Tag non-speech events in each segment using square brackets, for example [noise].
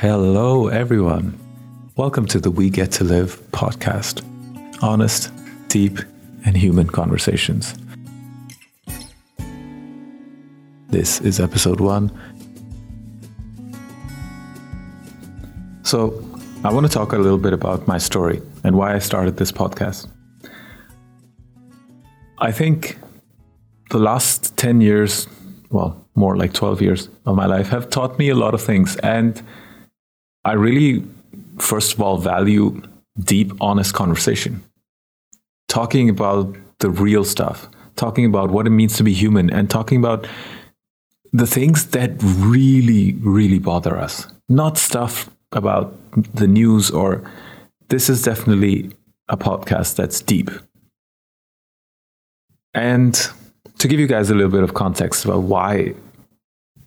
Hello, everyone. Welcome to the We Get to Live podcast honest, deep, and human conversations. This is episode one. So, I want to talk a little bit about my story and why I started this podcast. I think the last 10 years, well, more like 12 years of my life, have taught me a lot of things. And I really, first of all, value deep, honest conversation. Talking about the real stuff, talking about what it means to be human, and talking about the things that really, really bother us. Not stuff about the news or this is definitely a podcast that's deep. And to give you guys a little bit of context about why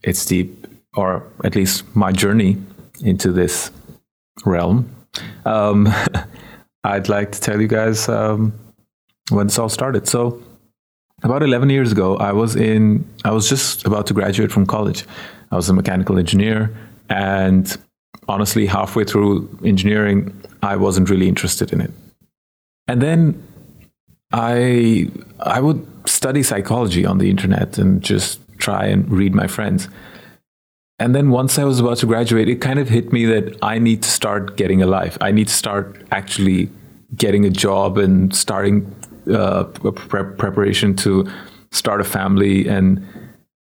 it's deep, or at least my journey into this realm, um, [laughs] I'd like to tell you guys um, when this all started. So, about 11 years ago, I was in, I was just about to graduate from college. I was a mechanical engineer, and honestly, halfway through engineering, I wasn't really interested in it. And then I, I would study psychology on the internet and just try and read my friends. And then once I was about to graduate, it kind of hit me that I need to start getting a life. I need to start actually getting a job and starting uh, pre- preparation to start a family. And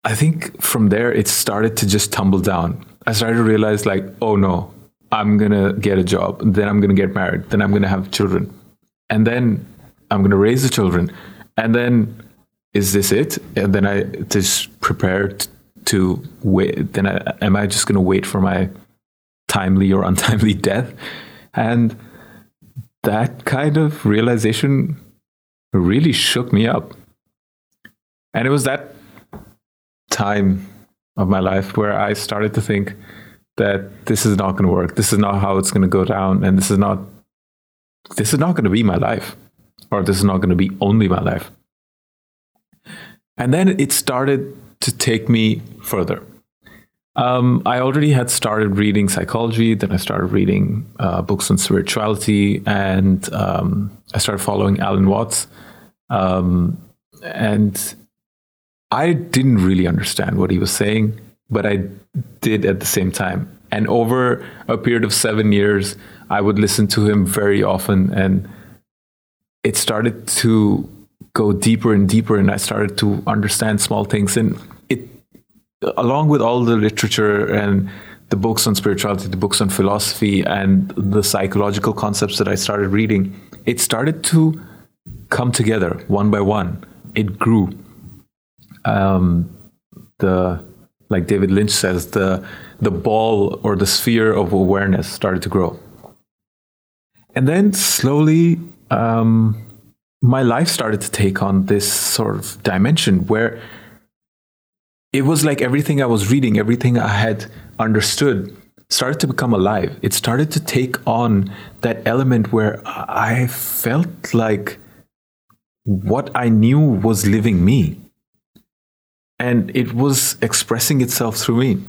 I think from there, it started to just tumble down. I started to realize, like, oh no, I'm going to get a job. Then I'm going to get married. Then I'm going to have children. And then I'm going to raise the children. And then, is this it? And then I just prepared to wait then I, am i just going to wait for my timely or [laughs] untimely death? And that kind of realization really shook me up. And it was that time of my life where i started to think that this is not going to work. This is not how it's going to go down and this is not this is not going to be my life or this is not going to be only my life. And then it started to take me further. Um, I already had started reading psychology, then I started reading uh, books on spirituality, and um, I started following Alan Watts. Um, and I didn't really understand what he was saying, but I did at the same time. And over a period of seven years, I would listen to him very often, and it started to go deeper and deeper, and I started to understand small things. And it, along with all the literature and the books on spirituality, the books on philosophy, and the psychological concepts that I started reading, it started to come together one by one. It grew. Um, the like David Lynch says, the the ball or the sphere of awareness started to grow, and then slowly, um, my life started to take on this sort of dimension where it was like everything I was reading, everything I had understood started to become alive. It started to take on that element where I felt like what I knew was living me. And it was expressing itself through me.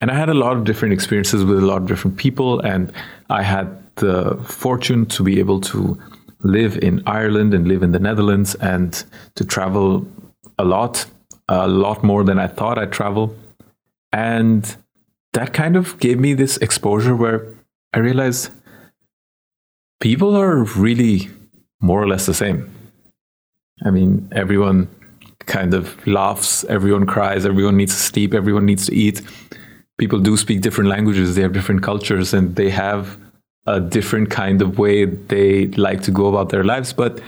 And I had a lot of different experiences with a lot of different people. And I had the fortune to be able to live in Ireland and live in the Netherlands and to travel a lot, a lot more than I thought I'd travel. And that kind of gave me this exposure where I realized people are really more or less the same. I mean, everyone kind of laughs, everyone cries, everyone needs to sleep, everyone needs to eat. People do speak different languages, they have different cultures, and they have a different kind of way they like to go about their lives. But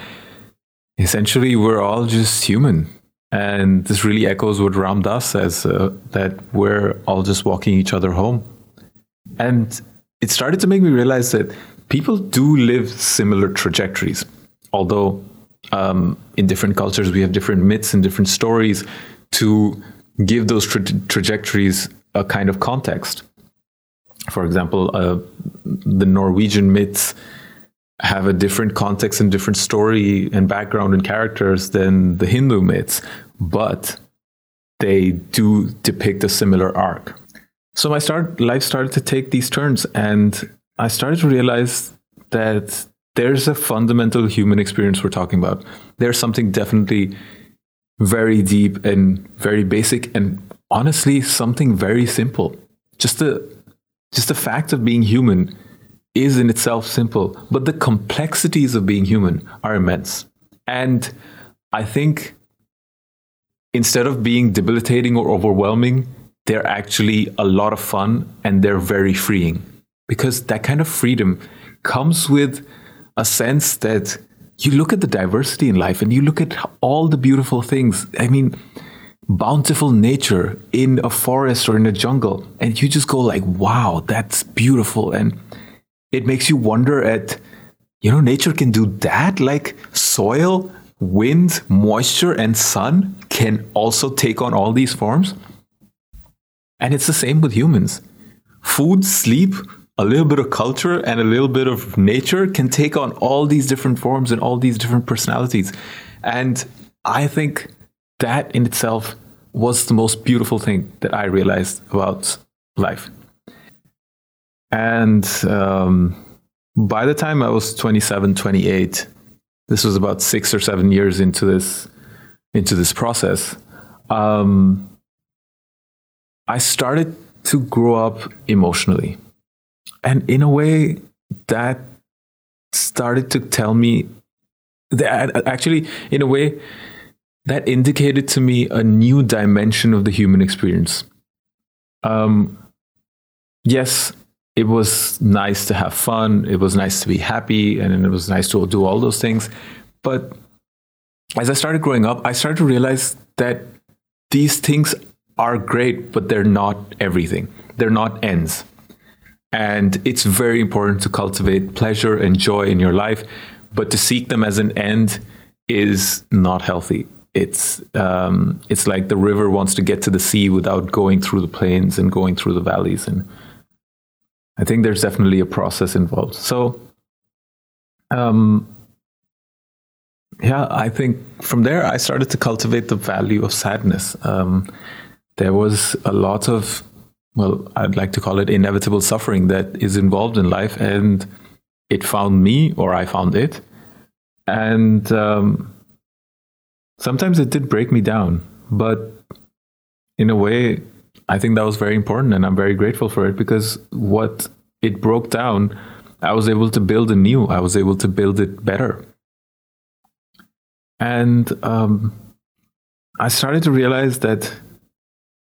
essentially, we're all just human. And this really echoes what Ram Dass says uh, that we're all just walking each other home. And it started to make me realize that people do live similar trajectories, although um, in different cultures we have different myths and different stories to give those tra- trajectories a kind of context. For example, uh, the Norwegian myths have a different context and different story and background and characters than the Hindu myths, but they do depict a similar arc. so my start life started to take these turns and I started to realize that there's a fundamental human experience we're talking about. There's something definitely very deep and very basic and honestly something very simple. Just the just the fact of being human is in itself simple, but the complexities of being human are immense. And I think instead of being debilitating or overwhelming, they're actually a lot of fun and they're very freeing because that kind of freedom comes with a sense that you look at the diversity in life and you look at all the beautiful things. I mean, bountiful nature in a forest or in a jungle, and you just go like, "Wow, that's beautiful," and it makes you wonder at, you know, nature can do that. Like soil, wind, moisture, and sun can also take on all these forms. And it's the same with humans. Food, sleep, a little bit of culture and a little bit of nature can take on all these different forms and all these different personalities. And I think that in itself was the most beautiful thing that I realized about life. And um, by the time I was 27, 28, this was about six or seven years into this into this process. Um, I started to grow up emotionally and in a way that started to tell me that actually in a way that indicated to me a new dimension of the human experience. Um, yes it was nice to have fun. It was nice to be happy and it was nice to do all those things. But as i started growing up i started to realize that these things are great but they're not everything. They're not ends. And it's very important to cultivate pleasure and joy in your life, but to seek them as an end is not healthy. It's um, it's like the river wants to get to the sea without going through the plains and going through the valleys, and I think there's definitely a process involved. So, um, yeah, I think from there I started to cultivate the value of sadness. Um, there was a lot of well, I'd like to call it inevitable suffering that is involved in life. And it found me, or I found it. And um, sometimes it did break me down. But in a way, I think that was very important. And I'm very grateful for it because what it broke down, I was able to build anew, I was able to build it better. And um, I started to realize that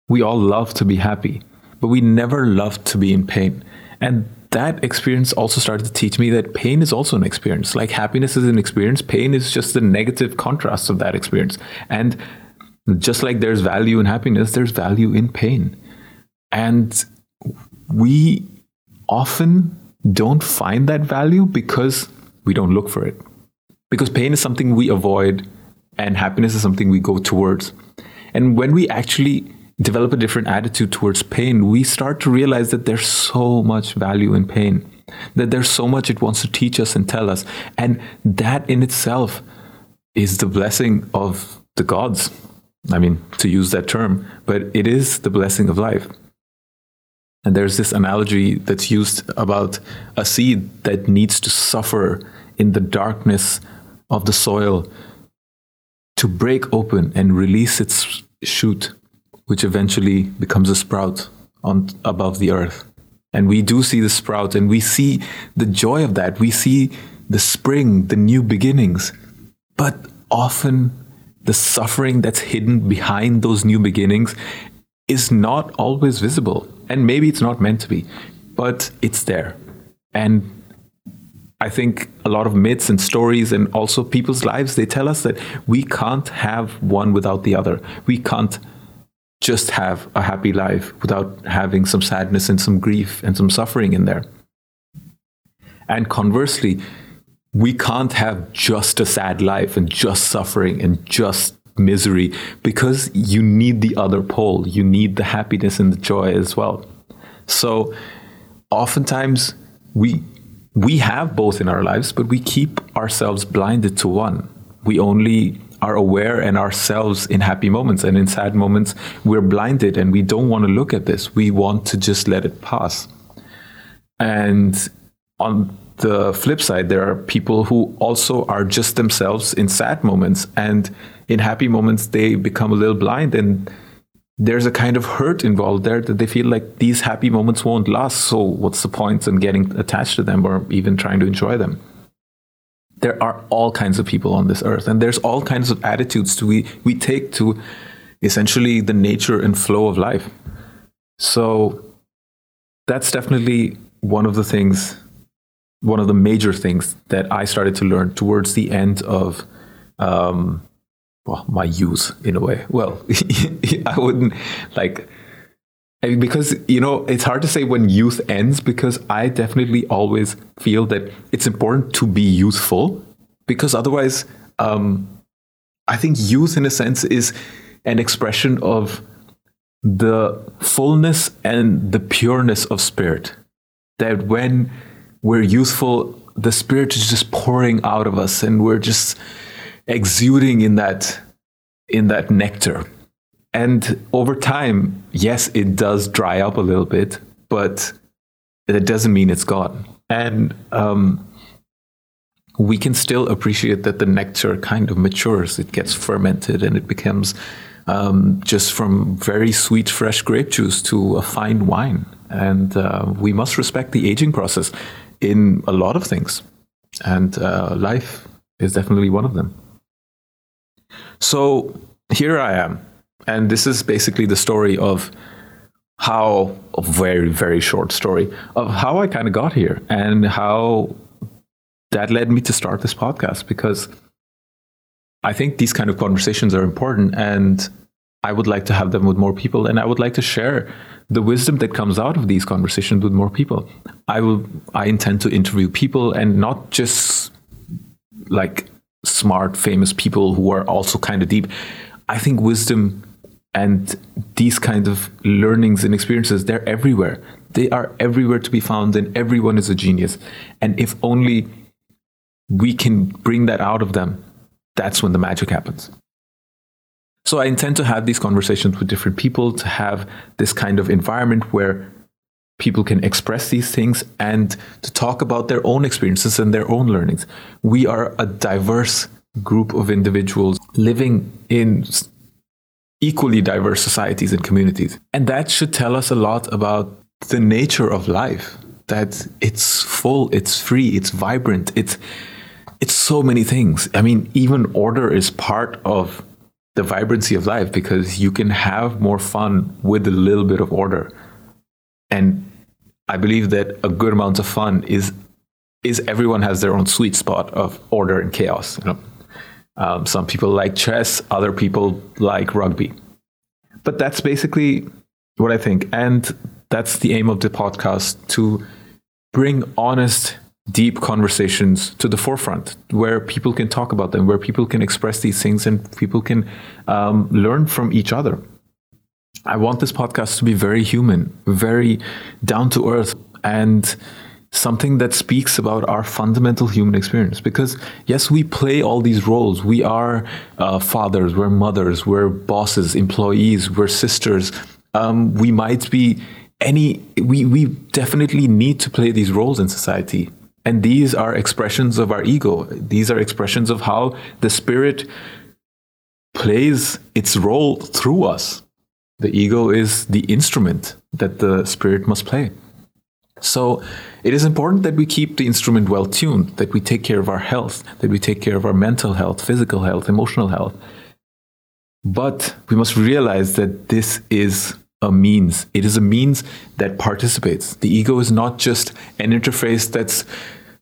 we all love to be happy but we never love to be in pain. And that experience also started to teach me that pain is also an experience. Like happiness is an experience, pain is just the negative contrast of that experience. And just like there's value in happiness, there's value in pain. And we often don't find that value because we don't look for it. Because pain is something we avoid and happiness is something we go towards. And when we actually develop a different attitude towards pain, we start to realize that there's so much value in pain, that there's so much it wants to teach us and tell us. And that in itself is the blessing of the gods. I mean, to use that term, but it is the blessing of life. And there's this analogy that's used about a seed that needs to suffer in the darkness of the soil to break open and release its shoot which eventually becomes a sprout on above the earth. And we do see the sprout and we see the joy of that. We see the spring, the new beginnings. But often the suffering that's hidden behind those new beginnings is not always visible. And maybe it's not meant to be, but it's there. And I think a lot of myths and stories and also people's lives, they tell us that we can't have one without the other. We can't just have a happy life without having some sadness and some grief and some suffering in there. And conversely, we can't have just a sad life and just suffering and just misery because you need the other pole. You need the happiness and the joy as well. So oftentimes we we have both in our lives, but we keep ourselves blinded to one. We only are aware and ourselves in happy moments and in sad moments we're blinded and we don't want to look at this. We want to just let it pass. And on the flip side there are people who also are just themselves in sad moments and in happy moments they become a little blind and there's a kind of hurt involved there that they feel like these happy moments won't last. So what's the point in getting attached to them or even trying to enjoy them there are all kinds of people on this earth and there's all kinds of attitudes to we we take to essentially the nature and flow of life. So that's definitely one of the things one of the major things that i started to learn towards the end of um, well, my youth in a way. Well [laughs] i wouldn't like because you know it's hard to say when youth ends because I definitely always feel that it's important to be youthful because otherwise, um, I think youth in a sense is an expression of the fullness and the pureness of spirit. That when we're youthful, the spirit is just pouring out of us, and we're just exuding in that in that nectar and over time, yes, it does dry up a little bit, but it doesn't mean it's gone. And um, we can still appreciate that the nectar kind of matures. It gets fermented and it becomes um, just from very sweet, fresh grape juice to a fine wine. And uh, we must respect the aging process in a lot of things. And uh, life is definitely one of them. So here I am and this is basically the story of how, a very, very short story of how I kind of got here and how that led me to start this podcast because I think these kind of conversations are important and I would like to have them with more people and I would like to share the wisdom that comes out of these conversations with more people. I will I intend to interview people and not just like smart famous people who are also kind of deep. I think wisdom and these kind of learnings and experiences, they're everywhere. They are everywhere to be found, and everyone is a genius. And if only we can bring that out of them, that's when the magic happens. So I intend to have these conversations with different people, to have this kind of environment where people can express these things and to talk about their own experiences and their own learnings. We are a diverse group of individuals living in equally diverse societies and communities. And that should tell us a lot about the nature of life that it's full, it's free, it's vibrant, it's it's so many things. I mean, even order is part of the vibrancy of life because you can have more fun with a little bit of order. And I believe that a good amount of fun is is everyone has their own sweet spot of order and chaos. You know, um, some people like chess, other people like rugby. But that's basically what I think. And that's the aim of the podcast to bring honest, deep conversations to the forefront where people can talk about them, where people can express these things and people can um, learn from each other. I want this podcast to be very human, very down to earth, and something that speaks about our fundamental human experience. Because, yes, we play all these roles. We are uh, fathers, we're mothers, we're bosses, employees, we're sisters. Um, we might be any, we, we definitely need to play these roles in society. And these are expressions of our ego. These are expressions of how the spirit plays its role through us. The ego is the instrument that the spirit must play. So it is important that we keep the instrument well tuned, that we take care of our health, that we take care of our mental health, physical health, emotional health. But we must realize that this is a means. It is a means that participates. The ego is not just an interface that's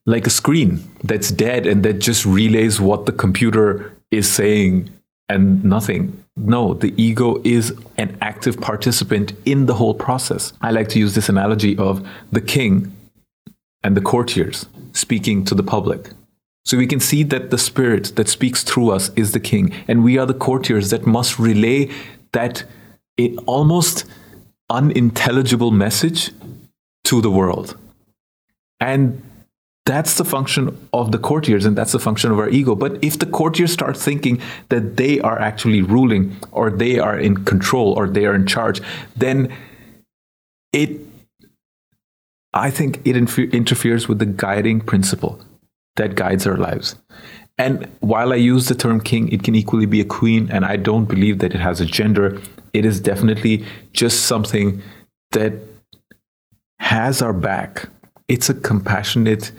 like a screen that's dead and that just relays what the computer is saying and nothing. No, the ego is an active participant in the whole process. I like to use this analogy of the king and the courtiers speaking to the public. So we can see that the spirit that speaks through us is the king, and we are the courtiers that must relay that almost unintelligible message to the world. And that's the function of the courtiers and that's the function of our ego. But if the courtiers start thinking that they are actually ruling or they are in control or they are in charge, then it, I think it interferes with the guiding principle that guides our lives. And while I use the term king, it can equally be a queen, and I don't believe that it has a gender. It is definitely just something that has our back. It's a compassionate,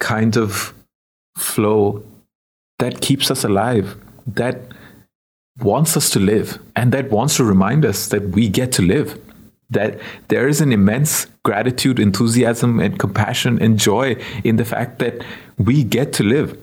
kind of flow that keeps us alive, that wants us to live, and that wants to remind us that we get to live. That there is an immense gratitude, enthusiasm, and compassion and joy in the fact that we get to live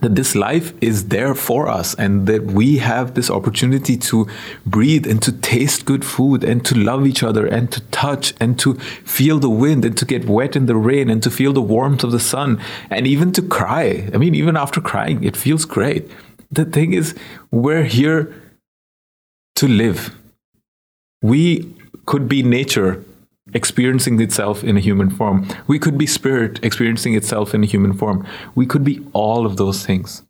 that this life is there for us and that we have this opportunity to breathe and to taste good food and to love each other and to touch and to feel the wind and to get wet in the rain and to feel the warmth of the sun and even to cry. I mean, even after crying, it feels great. The thing is, we're here to live. We could be nature experiencing itself in a human form. We could be spirit experiencing itself in a human form. We could be all of those things.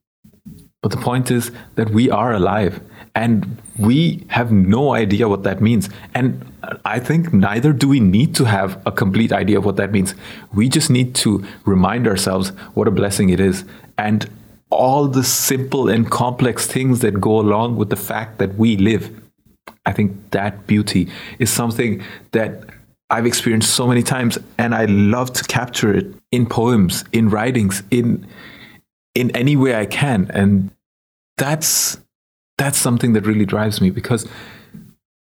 But the point is that we are alive and we have no idea what that means. And I think neither do we need to have a complete idea of what that means. We just need to remind ourselves what a blessing it is and all the simple and complex things that go along with the fact that we live. I think that beauty is something that I've experienced so many times, and I love to capture it in poems, in writings, in in any way I can, and that's that's something that really drives me because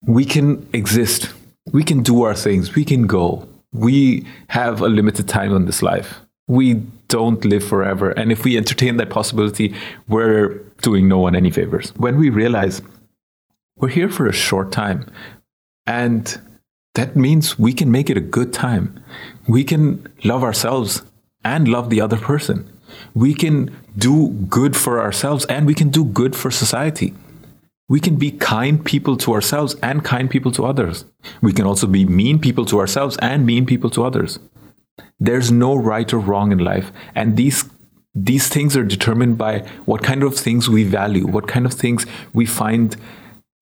we can exist, we can do our things, we can go. We have a limited time on this life. We don't live forever, and if we entertain that possibility, we're doing no one any favors. When we realize we're here for a short time, and that means we can make it a good time. We can love ourselves and love the other person. We can do good for ourselves and we can do good for society. We can be kind people to ourselves and kind people to others. We can also be mean people to ourselves and mean people to others. There's no right or wrong in life. And these these things are determined by what kind of things we value, what kind of things we find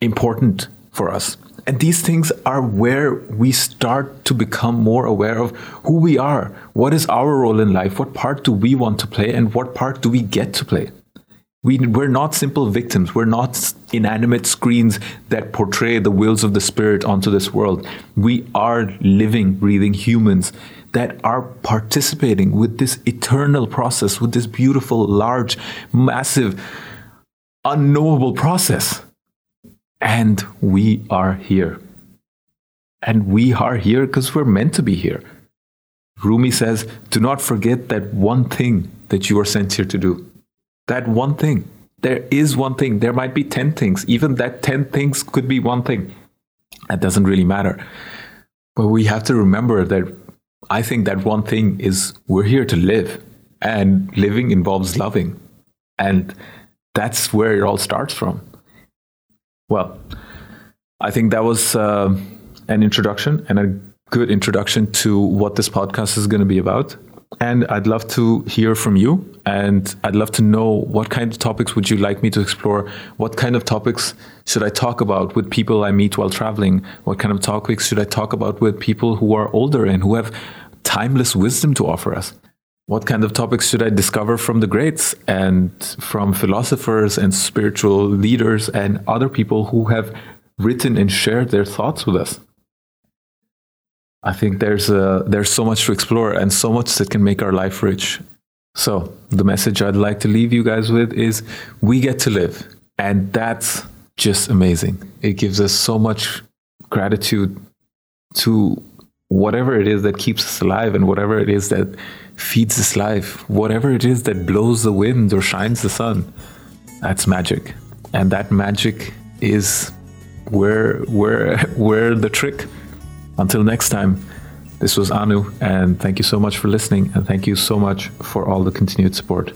important for us. And these things are where we start to become more aware of who we are. What is our role in life? What part do we want to play? And what part do we get to play? We, we're not simple victims. We're not inanimate screens that portray the wills of the spirit onto this world. We are living, breathing humans that are participating with this eternal process, with this beautiful, large, massive, unknowable process. And we are here. And we are here because we're meant to be here. Rumi says, Do not forget that one thing that you are sent here to do. That one thing. There is one thing. There might be 10 things. Even that 10 things could be one thing. That doesn't really matter. But we have to remember that I think that one thing is we're here to live. And living involves loving. And that's where it all starts from. Well, I think that was uh, an introduction and a good introduction to what this podcast is going to be about. And I'd love to hear from you. And I'd love to know what kind of topics would you like me to explore? What kind of topics should I talk about with people I meet while traveling? What kind of topics should I talk about with people who are older and who have timeless wisdom to offer us? What kind of topics should I discover from the greats and from philosophers and spiritual leaders and other people who have written and shared their thoughts with us? I think there's a, there's so much to explore and so much that can make our life rich. So, the message I'd like to leave you guys with is we get to live. And that's just amazing. It gives us so much gratitude to whatever it is that keeps us alive and whatever it is that feeds us life, whatever it is that blows the wind or shines the sun, that's magic. And that magic is where where [laughs] where the trick. Until next time, this was Anu, and thank you so much for listening, and thank you so much for all the continued support.